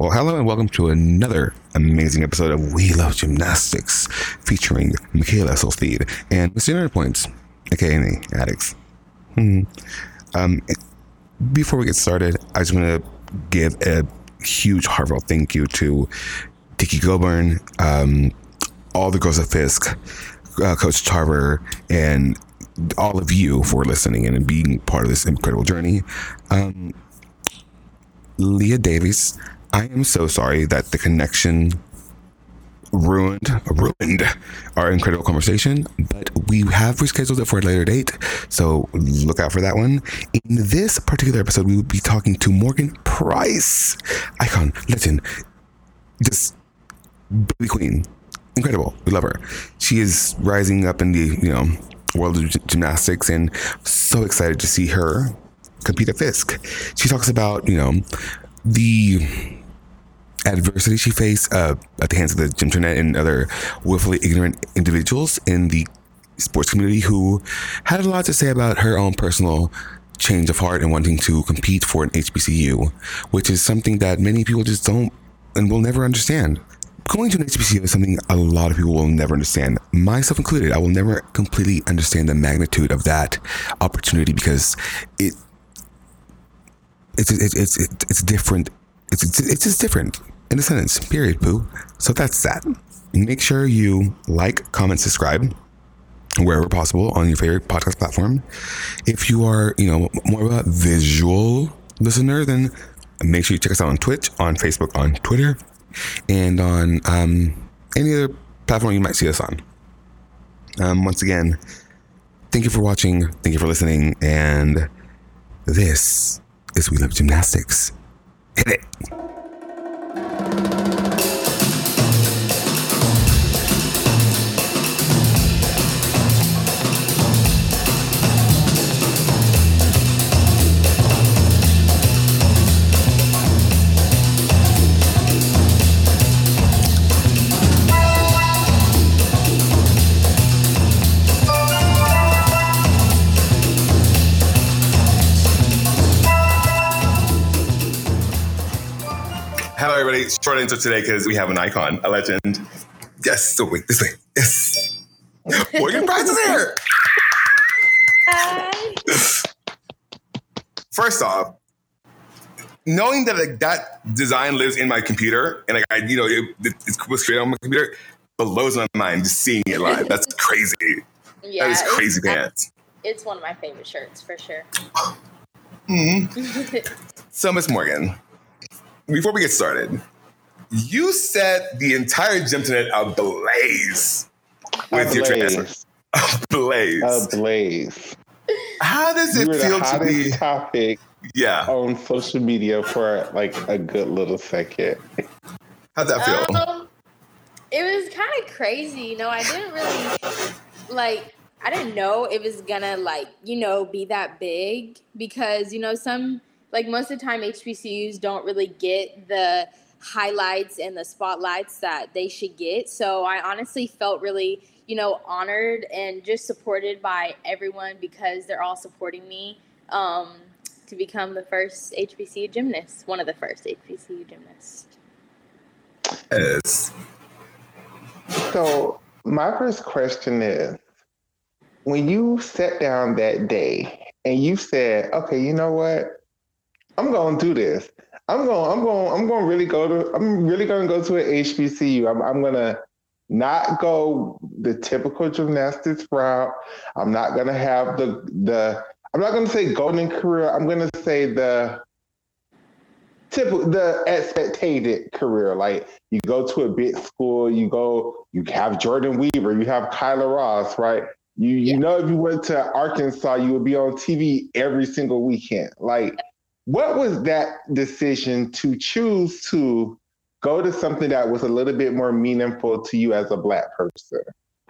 Well, hello and welcome to another amazing episode of We Love Gymnastics featuring Makayla Solsteed and Mr. Nerd Points, aka me, Adex. Hmm. Um, before we get started, I just want to give a huge heartfelt thank you to Dickie Goburn, um, all the girls at Fisk, uh, Coach Tarver, and all of you for listening and being part of this incredible journey. Um, Leah Davies, I am so sorry that the connection ruined ruined our incredible conversation, but we have rescheduled it for a later date, so look out for that one. In this particular episode, we will be talking to Morgan Price, icon, legend, just baby queen, incredible. We love her. She is rising up in the you know world of gymnastics, and so excited to see her compete at Fisk. She talks about you know the adversity she faced uh, at the hands of the gym internet and other willfully ignorant individuals in the sports community who had a lot to say about her own personal change of heart and wanting to compete for an HBCU, which is something that many people just don't and will never understand. Going to an HBCU is something a lot of people will never understand, myself included. I will never completely understand the magnitude of that opportunity because it it's it's it's, it's different. It's, it's it's just different in a sentence. Period. Pooh. So that's that. Make sure you like, comment, subscribe wherever possible on your favorite podcast platform. If you are, you know, more of a visual listener, then make sure you check us out on Twitch, on Facebook, on Twitter, and on um, any other platform you might see us on. Um, once again, thank you for watching. Thank you for listening. And this is We Love Gymnastics. Hit it. Short today because we have an icon, a legend. Yes, so wait, this way. Yes. Morgan Price is here. Hi. First off, knowing that like, that design lives in my computer and like I, you know, it, it, it was created on my computer, blows my mind just seeing it live. That's crazy. Yeah, that is crazy pants. It's one of my favorite shirts for sure. Hmm. So, Miss Morgan, before we get started, you set the entire gym internet ablaze with your transfer. Ablaze. Ablaze. Ablaze. How does it were the feel to hottest be? topic Yeah. on social media for like a good little second. How'd that feel? Um, it was kind of crazy, you know. I didn't really like. I didn't know it was gonna like you know be that big because you know some like most of the time HBCUs don't really get the highlights and the spotlights that they should get. So I honestly felt really you know honored and just supported by everyone because they're all supporting me um, to become the first HBCU gymnast, one of the first HBCU gymnasts. Yes. So my first question is when you sat down that day and you said, okay, you know what? I'm gonna do this. I'm going, I'm going, I'm going really go to, I'm really going to go to an HBCU. I'm, I'm going to not go the typical gymnastics route. I'm not going to have the, the, I'm not going to say golden career. I'm going to say the, typical, the expected career. Like you go to a big school, you go, you have Jordan Weaver, you have Kyla Ross, right? You, you Yeah. know, if you went to Arkansas, you would be on TV every single weekend. Like, what was that decision to choose to go to something that was a little bit more meaningful to you as a black person?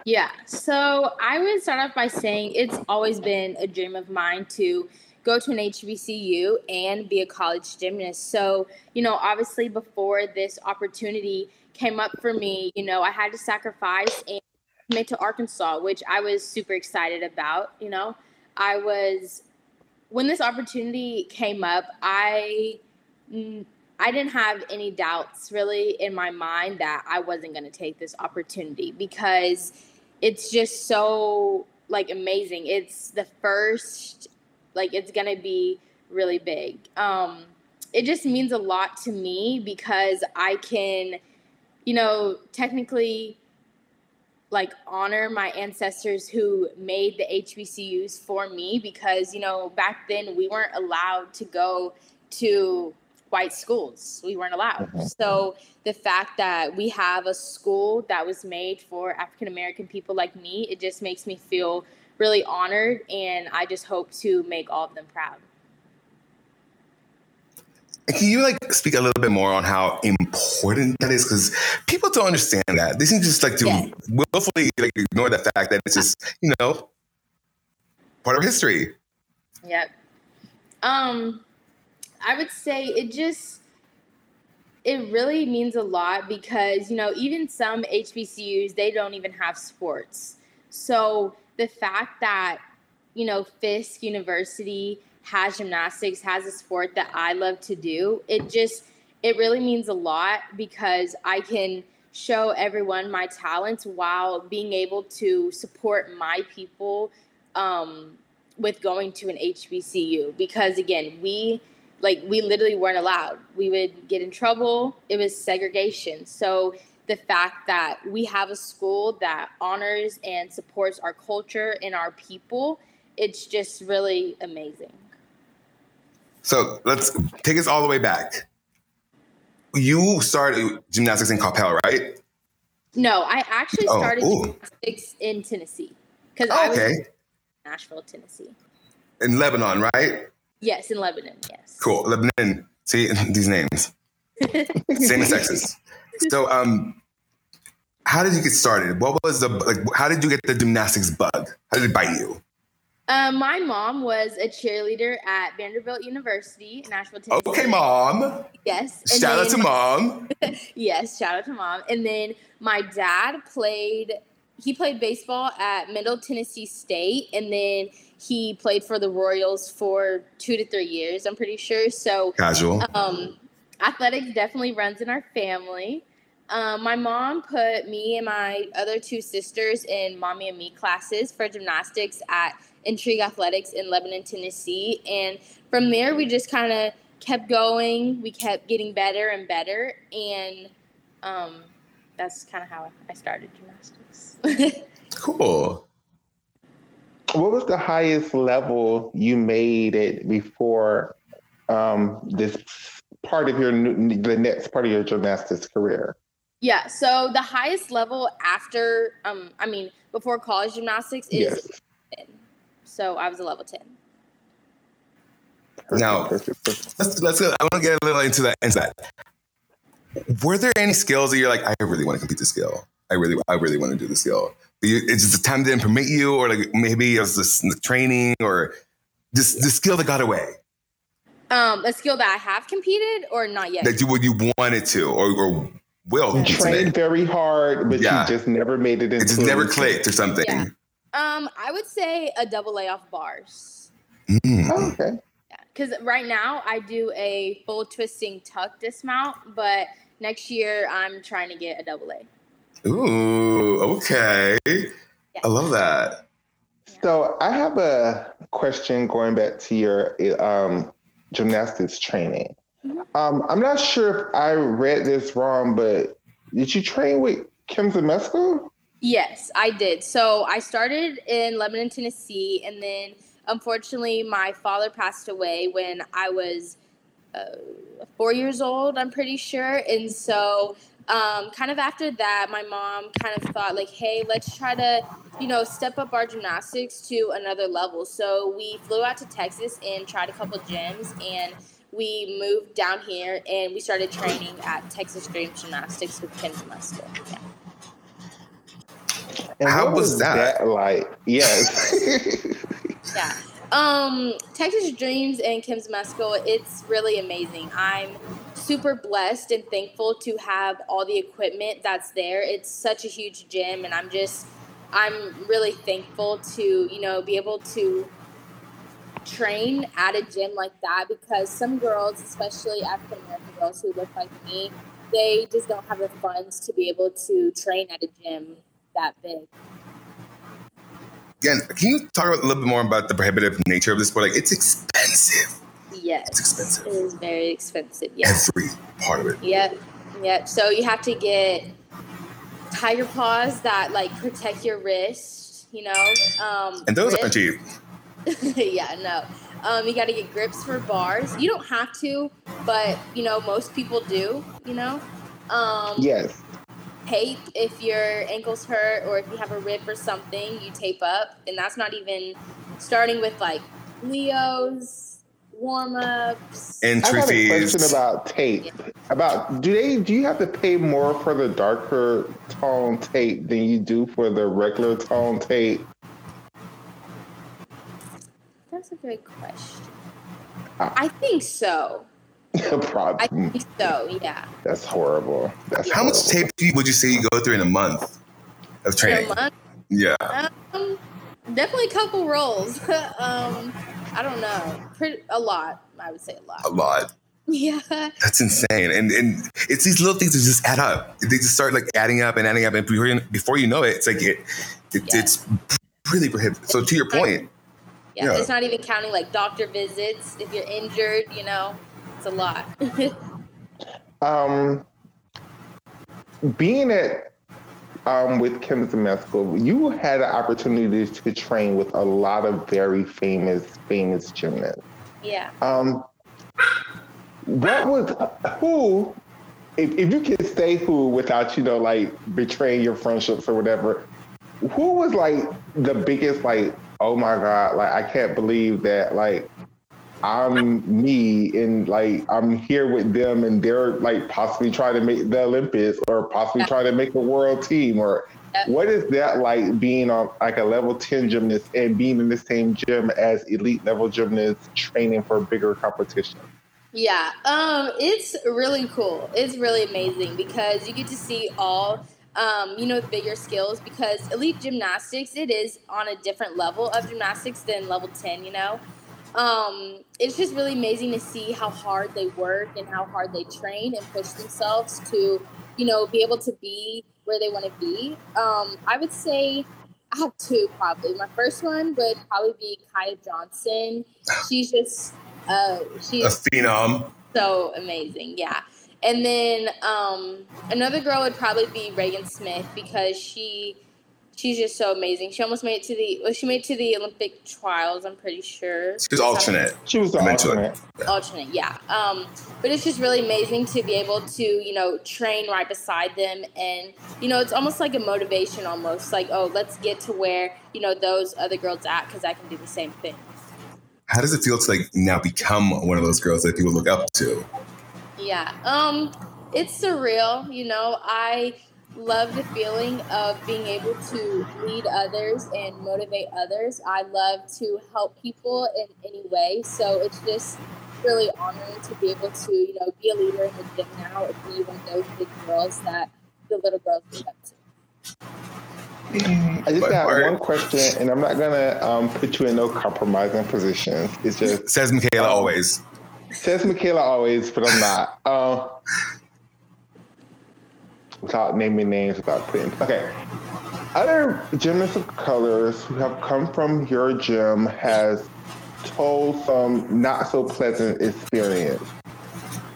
Yeah. So I would start off by saying it's always been a dream of mine to go to an HBCU and be a college gymnast. So, you know, obviously before this opportunity came up for me, you know, I had to sacrifice and commit to Arkansas, which I was super excited about. You know, I was, when this opportunity came up, I, mm, I didn't have any doubts really in my mind that I wasn't going to take this opportunity because it's just so like amazing. It's the first like it's going to be really big. Um it just means a lot to me because I can you know, technically like honor my ancestors who made the HBCUs for me because you know back then we weren't allowed to go to white schools. We weren't allowed. Mm-hmm. So the fact that we have a school that was made for African American people like me, it just makes me feel really honored and I just hope to make all of them proud. Can you like speak a little bit more on how important that is? Because people don't understand that. They seem just like to yeah. willfully like ignore the fact that it's just you know part of history. Yep. Um, I would say it just it really means a lot because you know even some HBCUs they don't even have sports. So the fact that you know Fisk University has gymnastics, has a sport that I love to do, it just it really means a lot because I can show everyone my talents while being able to support my people um, with going to an HBCU. Because again, we like we literally weren't allowed. We would get in trouble. It was segregation. So the fact that we have a school that honors and supports our culture and our people, it's just really amazing. So let's take us all the way back. You started gymnastics in Coppell, right? No, I actually oh, started gymnastics in Tennessee because oh, I was okay. in Nashville, Tennessee. In Lebanon, right? Yes, in Lebanon. Yes. Cool, Lebanon. See these names, same as Texas. So, um, how did you get started? What was the like? How did you get the gymnastics bug? How did it bite you? Um, my mom was a cheerleader at Vanderbilt University, Nashville, Tennessee. Okay, mom. Yes. And shout out to mom. yes, shout out to mom. And then my dad played. He played baseball at Middle Tennessee State, and then he played for the Royals for two to three years. I'm pretty sure. So casual. Um, athletics definitely runs in our family. Um, my mom put me and my other two sisters in mommy and me classes for gymnastics at Intrigue Athletics in Lebanon, Tennessee. And from there, we just kind of kept going. We kept getting better and better. And um, that's kind of how I started gymnastics. cool. What was the highest level you made it before um, this part of your the next part of your gymnastics career? Yeah, so the highest level after, um, I mean, before college gymnastics is yes. So I was a level 10. Now, let's, let's go. I want to get a little into that. Into that. Were there any skills that you're like, I really want to compete the skill? I really, I really want to do the skill. It's just the time didn't permit you, or like maybe it was just the training, or just the skill that got away. Um, a skill that I have competed, or not yet. That you would you wanted to, or, or will. You trained very hard, but yeah. you just never made it. Into it just never clicked or something. Yeah. Um, I would say a double A off bars. Mm. Oh, okay. Yeah, because right now I do a full twisting tuck dismount, but next year I'm trying to get a double A. Ooh, okay. Yeah. I love that. So I have a question going back to your um, gymnastics training. Mm-hmm. Um, I'm not sure if I read this wrong, but did you train with Kim Zmeskal? Yes, I did. So I started in Lebanon, Tennessee, and then unfortunately, my father passed away when I was uh, four years old, I'm pretty sure. And so, um, kind of after that, my mom kind of thought, like, hey, let's try to, you know, step up our gymnastics to another level. So we flew out to Texas and tried a couple gyms, and we moved down here and we started training at Texas Dream Gymnastics with Kim Zmeskal. Yeah. And How was, was that? that? like? Yes. yeah. Um, Texas Dreams and Kim's Zmeskal, it's really amazing. I'm super blessed and thankful to have all the equipment that's there. It's such a huge gym, and I'm just, I'm really thankful to, you know, be able to train at a gym like that because some girls, especially African American girls who look like me, they just don't have the funds to be able to train at a gym that big. Again, can you talk about, a little bit more about the prohibitive nature of this sport? Like, it's expensive. Yes. It's expensive. It is very expensive. Yes. Every part of it. Yep. Yep. So you have to get tiger paws that like protect your wrist, you know. Um, And those grip. aren't cheap. yeah, no. Um, you got to get grips for bars. You don't have to, but you know most people do. You know. Um, Yes. Tape if your ankles hurt or if you have a rip or something, you tape up, and that's not even starting with like Leos warm ups. Entry I got a question about tape. About do they do you have to pay more for the darker tone tape than you do for the regular tone tape? That's a good question. Ah. I think so. I Problem. think so. Yeah. That's horrible. That's How much tape would you say you go through in a month of Per training? month. Yeah. Um, definitely a couple rolls. um, I don't know. Pretty a lot. I would say a lot. A lot. lot. Yeah. That's insane. And and it's these little things that just add up. They just start like adding up and adding up. And before you, before you know it, it's like it, it Yeah. it's really prohibitive. So to your point, yeah. Yeah. It's not even counting like doctor visits. If you're injured, you know, it's a lot. Um, being at um, with Kempton Med School, you had an opportunity to train with a lot of very famous, famous gymnasts. yeah. Um, what was who? If, if you can say who without you know like betraying your friendships or whatever, who was like the biggest like oh my god like I can't believe that like I'm me and like I'm here with them and they're like possibly trying to make the Olympics or possibly Yeah. trying to make a world team or Yeah. what is that like being on like a level 10 gymnast and being in the same gym as elite level gymnasts training for bigger competition? Yeah, um, it's really cool. It's really amazing because you get to see all, um, you know, the bigger skills. Because elite gymnastics, it is on a different level of gymnastics than level ten. You know, um, it's just really amazing to see how hard they work and how hard they train and push themselves to, you know, be able to be where they want to be. Um, I would say I have two probably. My first one would probably be Kaya Johnson. She's just, uh, she's a phenom. so amazing yeah and then um, another girl would probably be reagan smith because she she's just so amazing she almost made it to the well, she made it to the olympic trials i'm pretty sure She's alternate. She was the Eventually. alternate. alternate yeah um, but it's just really amazing to be able to you know train right beside them and you know it's almost like a motivation almost like oh let's get to where you know those other girls at because i can do the same thing How does it feel to like now become one of those girls that people look up to? Yeah. Um, it's surreal, you know. I love the feeling of being able to lead others and motivate others. I love to help people in any way. So it's just really honoring to be able to, you know, be a leader in the gym now and be one of those big girls that the little girls look up to. I just My got heart. one question, and I'm not gonna um, put you in no compromising positions. It's just Says Makayla always. says Makayla always, but I'm not. Um, without naming names, without putting. Okay. Other gymnasts of colors who have come from your gym has told some not so pleasant experience.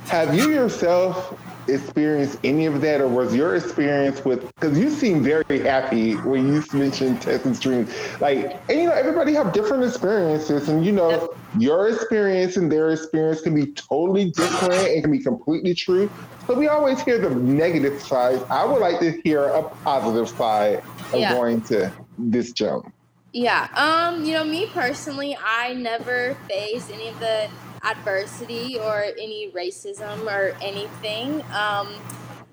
Have you yourself experienced any of that, or was your experience with? Because you seem very happy when you mentioned Texas Dreams. Like, and you know, everybody have different experiences, and you know, your experience and their experience can be totally different and can be completely true. But we always hear the negative side. I would like to hear a positive side of Yeah. going to this gym. Yeah. Um, you know, me personally, I never faced any of the adversity or any racism or anything. Um,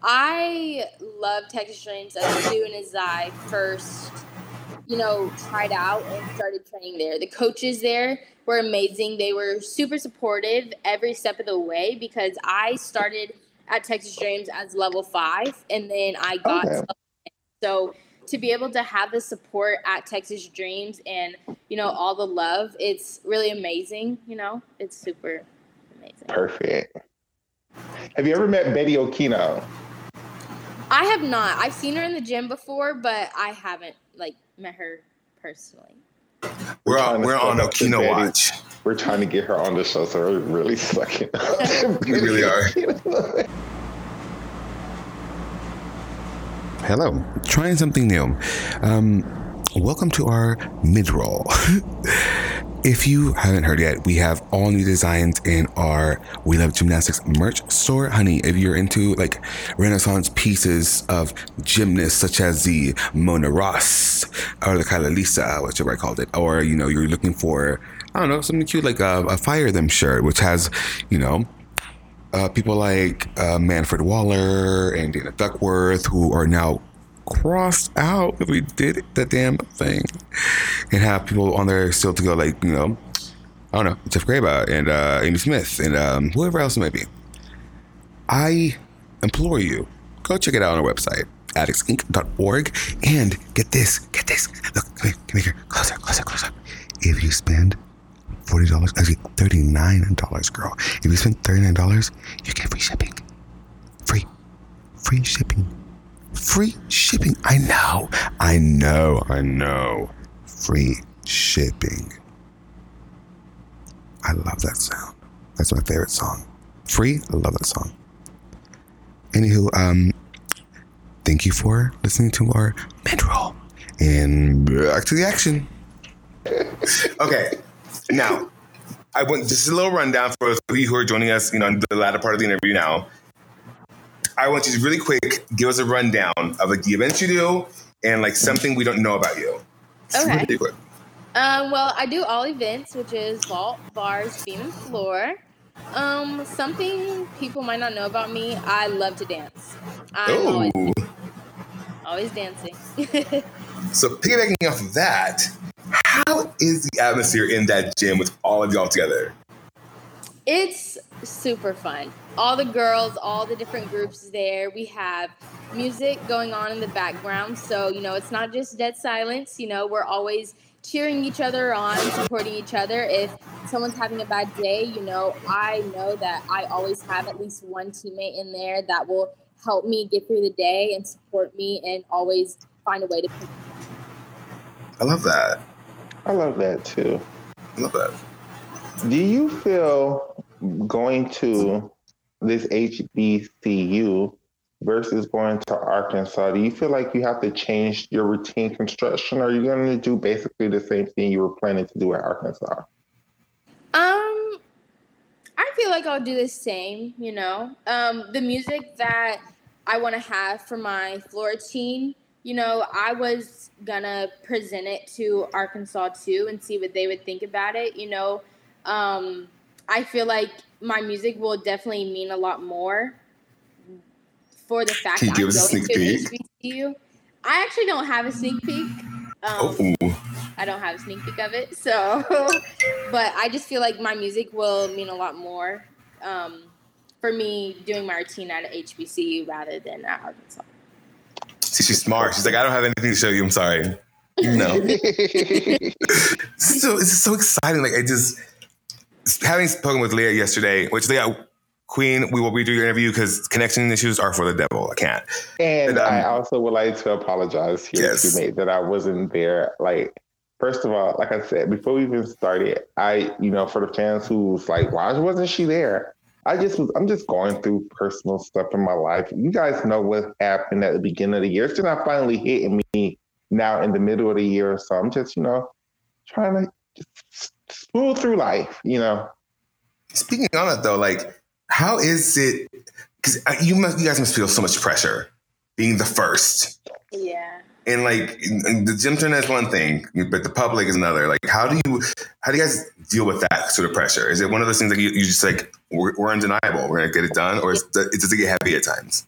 I love Texas Dreams as soon as I first, you know, tried out and started training there. The coaches there were amazing. They were super supportive every step of the way because I started at Texas Dreams as level five and then I got Okay. to so to be able to have the support at Texas Dreams and you know all the love, it's really amazing. You know, it's super amazing. Perfect. Have you ever met Betty Okino? I have not. I've seen her in the gym before, but I haven't like met her personally. We're on, we're on Betty. Okino watch. We're trying to get her on the show, so we're really sucking up. We really are. Hello, trying something new. Um, welcome to our mid roll. if you haven't heard yet, we have all new designs in our We Love Gymnastics merch store. Honey, if you're into like Renaissance pieces of gymnasts such as the Mona Ross or the Kyla Lisa, whichever I called it, or you know, you're looking for I don't know something cute like a, a Fire Them shirt, which has you know uh, people like uh, Manfred Waller and Dana Duckworth, who are now crossed out we did the damn thing, and have people on there still to go, like, you know, I don't know, Jeff Graba and uh, Amy Smith and um, whoever else it might be. I implore you, go check it out on our website, addictsinc.org, and get this, get this. Look, come here, come here, closer, closer, closer. If you spend forty dollars, actually thirty nine dollars, girl. If you spend thirty nine dollars, you get free shipping. Free, free shipping, free shipping. I know, I know, I know. Free shipping. I love that sound. That's my favorite song. Free. I love that song. Anywho, um, thank you for listening to our mid roll and back to the action. okay. Now, I want just a little rundown for those of you who are joining us, you know, in the latter part of the interview now. I want you to really quick give us a rundown of like the events you do and like something we don't know about you. Just Okay. Really quick. Um, well, I do all events, which is vault, bars, beam, and floor. Um, something people might not know about me, I love to dance. I'm always, always dancing. so piggybacking off of that, how is the atmosphere in that gym with all of y'all together? it's super fun. All the girls, all the different groups there. We have music going on in the background. So, you know, it's not just dead silence. You know, we're always cheering each other on, supporting each other. If someone's having a bad day, you know, I know that I always have at least one teammate in there that will help me get through the day and support me and always find a way to I love that. I love that too. I love that. Do you feel going to this HBCU versus going to Arkansas, do you feel like you have to change your routine construction or are you going to do basically the same thing you were planning to do at Arkansas? Um, I feel like I'll do the same. You know, um, the music that I want to have for my floor team. You know, I was gonna present it to Arkansas too and see what they would think about it. You know, um, I feel like my music will definitely mean a lot more for the fact Can you that give I'm us a going sneak to HBCU. I actually don't have a sneak peek. Um, Oh, I don't have a sneak peek of it. So, but I just feel like my music will mean a lot more um, for me doing my routine at a HBCU rather than at Arkansas. See, she's smart. She's like, I don't have anything to show you. I'm sorry. No. so it's so exciting. Like I just having spoken with Leah yesterday, which Leah Queen, we will redo your interview because connection issues are for the devil. I can't. And And, um, I also would like to apologize to your Yes. teammate that I wasn't there. Like, first of all, like I said, before we even started, I, you know, for the fans who's like, why wasn't she there? I just was, I'm just going through personal stuff in my life. You guys know what happened at the beginning of the year. It's just not finally hitting me now in the middle of the year. So I'm just, you know, trying to just smooth through life, you know. Speaking on it though, like, how is it? Because you must, you guys must feel so much pressure being the first. Yeah. And like and the Gymternet is one thing, but the public is another. Like, how do you how do you guys deal with that sort of pressure? Is it one of those things that you, you just like we're, we're undeniable, we're gonna get it done, or is the, does it get heavy at times?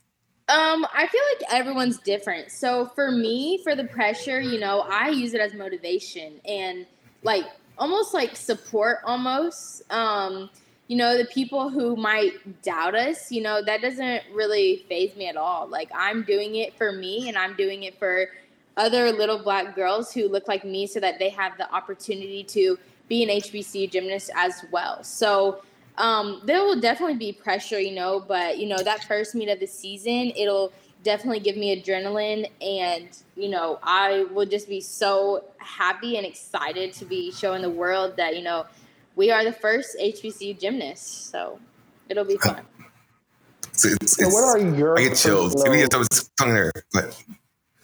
Um, I feel like everyone's different. So for me, for the pressure, you know, I use it as motivation and like almost like support almost. Um, you know, the people who might doubt us, you know, that doesn't really phase me at all. Like I'm doing it for me and I'm doing it for other little black girls who look like me so that they have the opportunity to be an HBCU gymnast as well. So um, there will definitely be pressure, you know, but you know that first meet of the season, it'll definitely give me adrenaline, and you know I will just be so happy and excited to be showing the world that you know we are the first HBCU gymnasts. So it'll be fun. So, it's, so what are your? I get chills. Personal...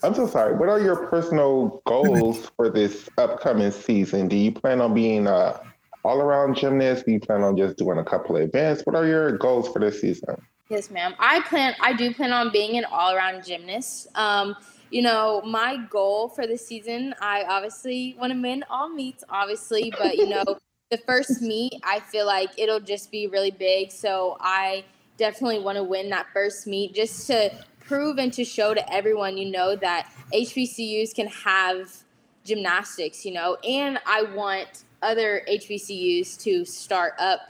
I was tongue there, but. I'm so sorry. What are your personal goals for this upcoming season? Do you plan on being a all around gymnast? Do you plan on just doing a couple of events? What are your goals for this season? Yes, ma'am. I plan. I do plan on being an all around gymnast. Um, you know, my goal for the season, I obviously want to win all meets, obviously, but you know, the first meet, I feel like it'll just be really big. So I definitely want to win that first meet just to prove and to show to everyone, you know, that HBCUs can have gymnastics, you know, and I want other HBCUs to start up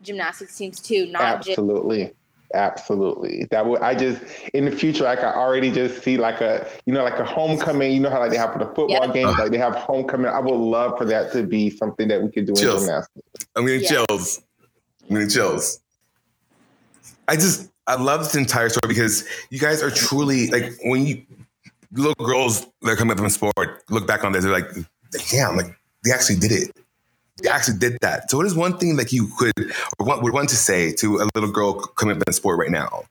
gymnastics teams too, not absolutely. Just- Absolutely. That would I just in the future like I can already just see like a you know like a homecoming. You know how like they have for the football yep. games, like they have homecoming. I would love for that to be something that we could do chills. in gymnastics. I'm getting yeah. chills. I'm getting chills. I just I love this entire story because you guys are truly like when you little girls that come up from sport look back on this, they're like, damn, like they actually did it They actually did that. So, what is one thing like you could or would want to say to a little girl coming up in sport right now?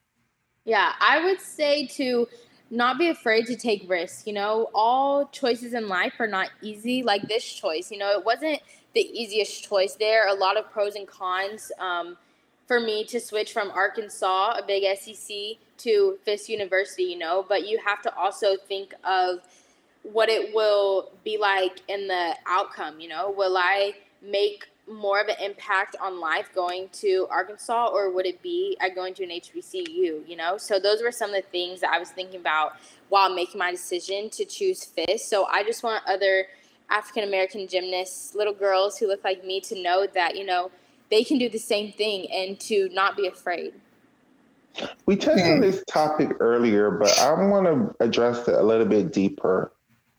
Yeah, I would say to not be afraid to take risks. You know, all choices in life are not easy. Like this choice, you know, it wasn't the easiest choice. There are a lot of pros and cons um, for me to switch from Arkansas, a big SEC, to Fisk University. You know, but you have to also think of what it will be like in the outcome. You know, will I make more of an impact on life going to Arkansas or would it be at going to an HBCU, you know? So those were some of the things that I was thinking about while making my decision to choose Fisk. So I just want other African American gymnasts, little girls who look like me to know that, you know, they can do the same thing and to not be afraid. We touched on this topic earlier, but I want to address it a little bit deeper.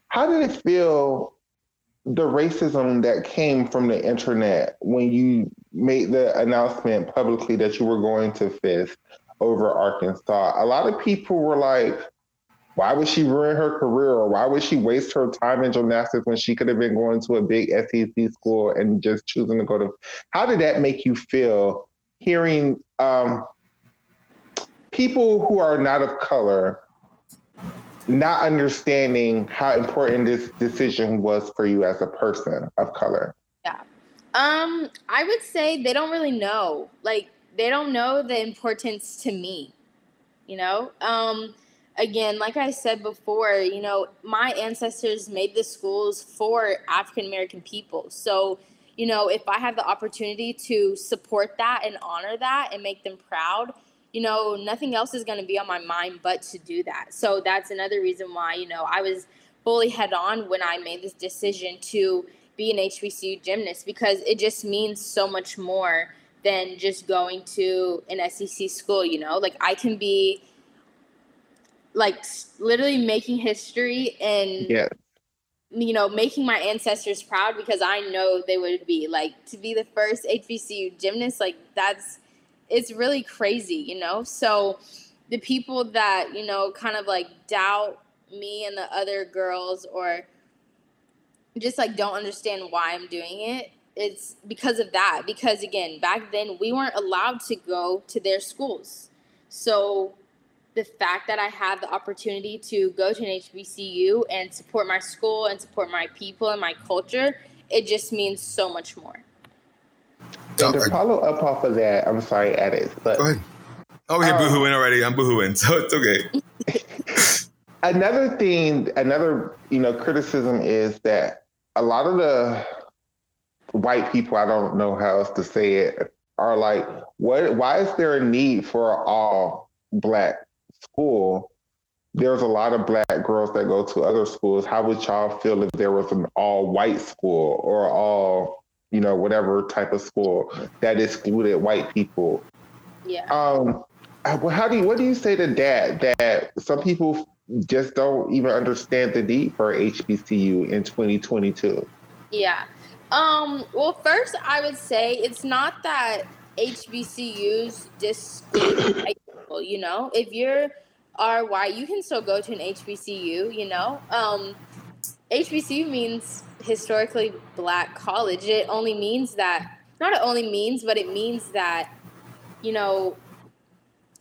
How did it feel the racism that came from the internet when you made the announcement publicly that you were going to Fisk over Arkansas. A lot of people were like, why would she ruin her career or why would she waste her time in gymnastics when she could have been going to a big SEC school and just choosing to go to how did that make you feel hearing um, people who are not of color not understanding how important this decision was for you as a person of color. Yeah. Um, I would say they don't really know. Like they don't know the importance to me. You know? Um again, like I said before, you know, my ancestors made the schools for African American people. So, you know, if I have the opportunity to support that and honor that and make them proud, you know, nothing else is going to be on my mind but to do that. So that's another reason why, you know, I was fully head on when I made this decision to be an HBCU gymnast because it just means so much more than just going to an SEC school, you know? Like I can be like literally making history and yeah. you know, making my ancestors proud because I know they would be like to be the first HBCU gymnast, like that's it's really crazy, you know? So the people that, you know, kind of like doubt me and the other girls or just like don't understand why I'm doing it, it's because of that. Because again, back then we weren't allowed to go to their schools. So the fact that I have the opportunity to go to an HBCU and support my school and support my people and my culture, it just means so much more. And to follow up off of that, I'm sorry, edit, but go ahead. Oh, you're um, boohooing already. I'm boohooing, so it's okay. another thing, another you know criticism is that a lot of the white people, I don't know how else to say it, are like, what? Why is there a need for all black school? There's a lot of black girls that go to other schools. How would y'all feel if there was an all white school or all you know, whatever type of school that excluded white people. Yeah. Um, how do you, what do you say to that? That some people just don't even understand the need for HBCU in 2022. Yeah. Um, well, first, I would say it's not that HBCUs discriminate you know? If you're white, you can still go to an HBCU, you know? Um, HBCU means historically black college. It only means that, not it only means, but it means that, you know,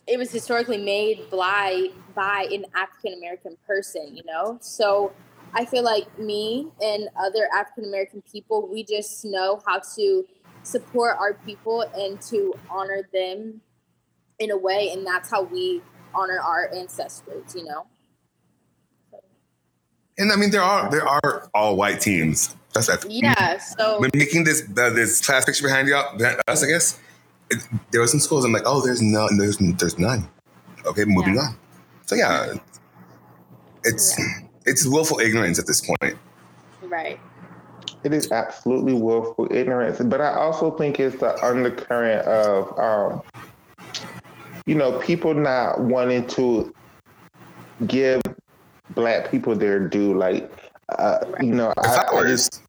it was historically made by, by an African American person, you know? So I feel like me and other African American people, we just know how to support our people and to honor them in a way. And that's how we honor our ancestors, you know. And I mean, there are there are all white teams. That's that. Yeah. So when making this uh, this class picture behind you, behind us, I guess it, there were some schools. I'm like, oh, there's no, there's there's none. Okay, moving yeah. on. So yeah, it's yeah. it's willful ignorance at this point. Right. It is absolutely willful ignorance, but I also think it's the undercurrent of um, you know, people not wanting to give black people their due. Like, uh, you know, I, I, just,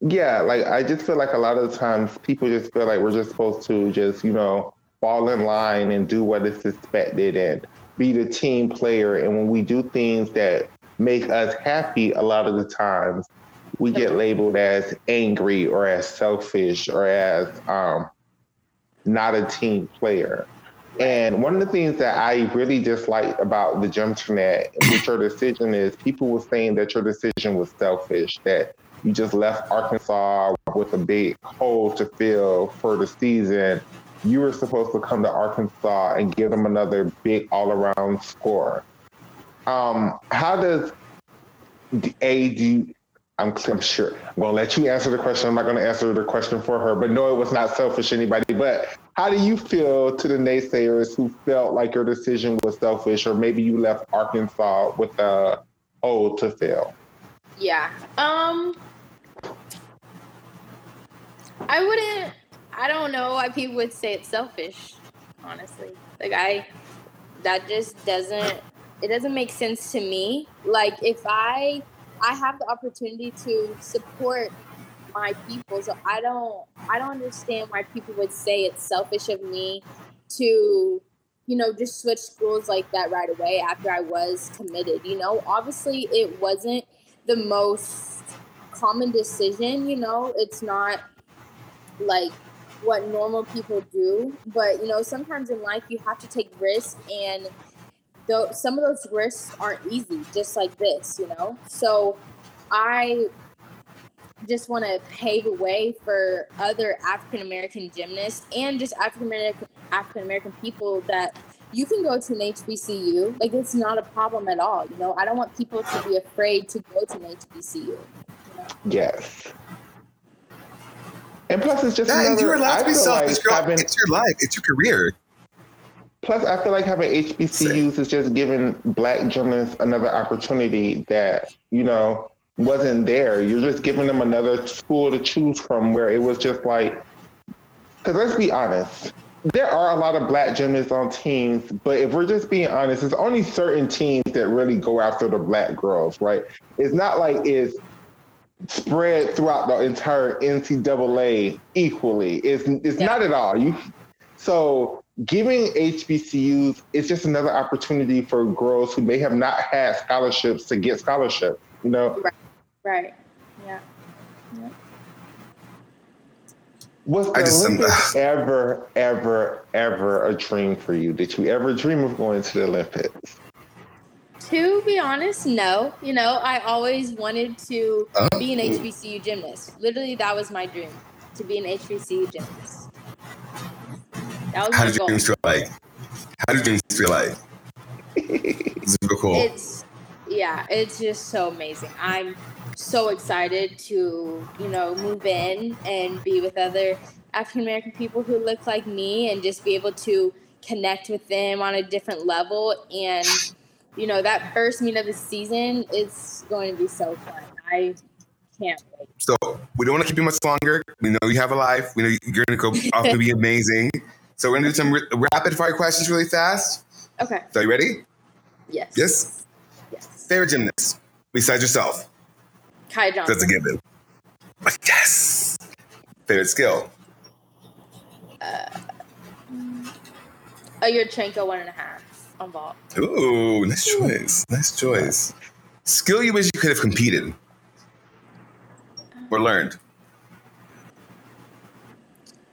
yeah, like I just feel like a lot of the times people just feel like we're just supposed to just, you know, fall in line and do what is expected and be the team player. And when we do things that make us happy, a lot of the times we get labeled as angry or as selfish or as um, not a team player. And one of the things that I really dislike about the Gymternet with your decision is people were saying that your decision was selfish, that you just left Arkansas with a big hole to fill for the season. You were supposed to come to Arkansas and give them another big all around score. Um, how does A do I'm, I'm sure I'm going to let you answer the question. I'm not going to answer the question for her, but no, it was not selfish anybody. But how do you feel to the naysayers who felt like your decision was selfish, or maybe you left Arkansas with a hole to fill? Yeah. Um, I wouldn't. I don't know why people would say it's selfish. Honestly, like I, that just doesn't. It doesn't make sense to me. Like if I I have the opportunity to support my people. So I don't I don't understand why people would say it's selfish of me to, you know, just switch schools like that right away after I was committed. You know, obviously it wasn't the most common decision, you know, it's not like what normal people do, but you know, sometimes in life you have to take risks and though some of those risks aren't easy, just like this, you know. So I just want to pave a way for other African American gymnasts and just African American African American people that you can go to an HBCU. Like it's not a problem at all. You know, I don't want people to be afraid to go to an HBCU. You know? Yes. And plus, it's just yeah, another. You're allowed to be selfish, like having, It's your life. It's your career. Plus, I feel like having HBCUs is just giving Black gymnasts another opportunity that you know wasn't there. You're just giving them another school to choose from where it was just like, because let's be honest, there are a lot of black gymnasts on teams, but if we're just being honest, it's only certain teams that really go after the black girls, right? It's not like it's spread throughout the entire NCAA equally. It's it's yeah. not at all. You so giving HBCUs is just another opportunity for girls who may have not had scholarships to get scholarships. You know, right. Right. Yeah. yeah. Was the just, Olympics ever, ever, ever a dream for you? Did you ever dream of going to the Olympics? To be honest, no. You know, I always wanted to uh, be an HBCU gymnast. Literally, that was my dream to be an HBCU gymnast. How did your dreams feel like? How did dreams feel like? Super cool. It's yeah, it's just so amazing. I'm so excited to, you know, move in and be with other African American people who look like me and just be able to connect with them on a different level. And, you know, that first meet of the season is going to be so fun. I can't wait. So we don't want to keep you much longer. We know you have a life. We know you're going to go off to be amazing. So we're to do some r- rapid fire questions really fast. Okay. So are you ready? Yes. Yes. Yes. Favorite gymnast besides yourself? Kai Johnson. That's a given. Yes. Favorite skill? Uh, a Yurchenko one and a half on vault. Ooh, nice choice. Nice choice. Skill you wish you could have competed or learned?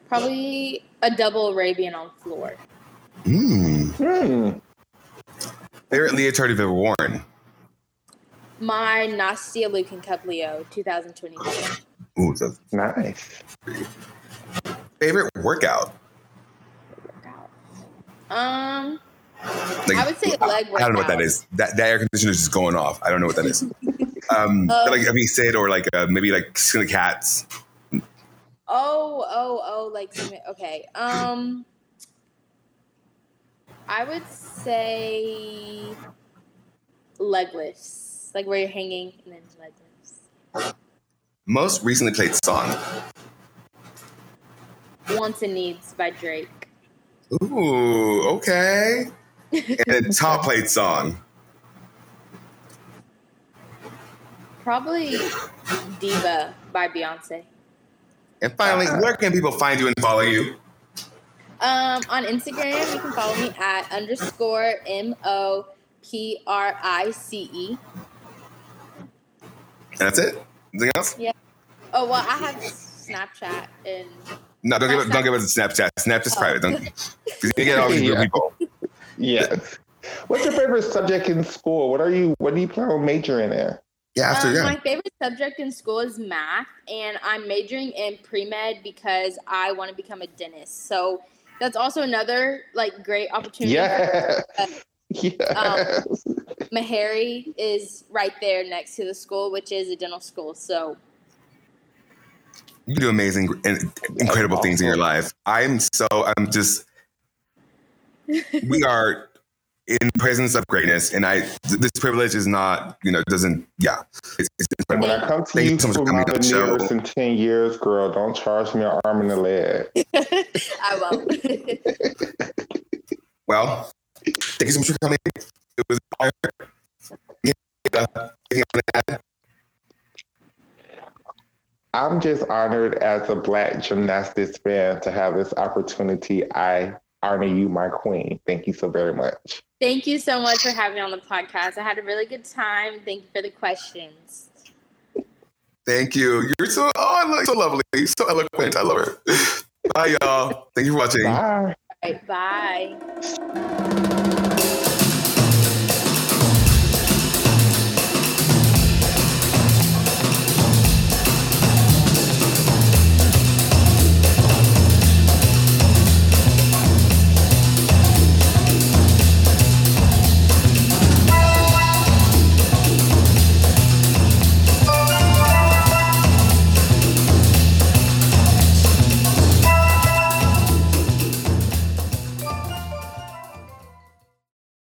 Probably a double Arabian on floor. Mm. Hmm. Favorite leotard you've ever worn? My Nastia Liukin Cup Leo 2022. Ooh, that's Nice. favorite workout. workout. Um, Like, I would say leg workout. I don't know what that is. That, that air conditioner is just going off. I don't know what that is. Um, Oh. like have you said or like uh, maybe like silly cats. Oh, oh, oh, like okay. Um, I would say legless, like where you're hanging and then legless. Most recently played song. Wants and Needs by Drake. Ooh, okay. And top played song. Probably Diva by Beyonce. And finally, where can people find you and follow you? Um, on Instagram, you can follow me at underscore M O P R I C E. That's it. Anything else? Yeah. Oh well, I have Snapchat and No, don't give it. Don't give us a Snapchat. Snapchat's private. Don't. You get all these Yeah. people. Yes. What's your favorite subject in school? What are you what do you plan on majoring in? Yeah, after Um, yeah. My favorite subject in school is math, and I'm majoring in pre med because I want to become a dentist. So that's also another like great opportunity. Yeah. Um, Meharry is right there next to the school, which is a dental school. So You do amazing and incredible things in your life. I'm so. I'm just. We are in presence of greatness, and I. th- This privilege is not. You know, doesn't. Yeah, it's, it's when. I come to Thank you you so much for for my coming on the show. in ten years, girl, don't charge me an arm and a leg. I won't. Well, thank you so much for coming. It was an honor. Yeah, anything you wanna add? I'm just honored as a black gymnastics fan to have this opportunity. I honor you, my queen. Thank you so very much. Thank you so much for having me on the podcast. I had a really good time. Thank you for the questions. Thank you. You're so. Oh, I love so lovely. So eloquent. I love her. Bye, y'all. Thank you for watching. Bye. All right, bye.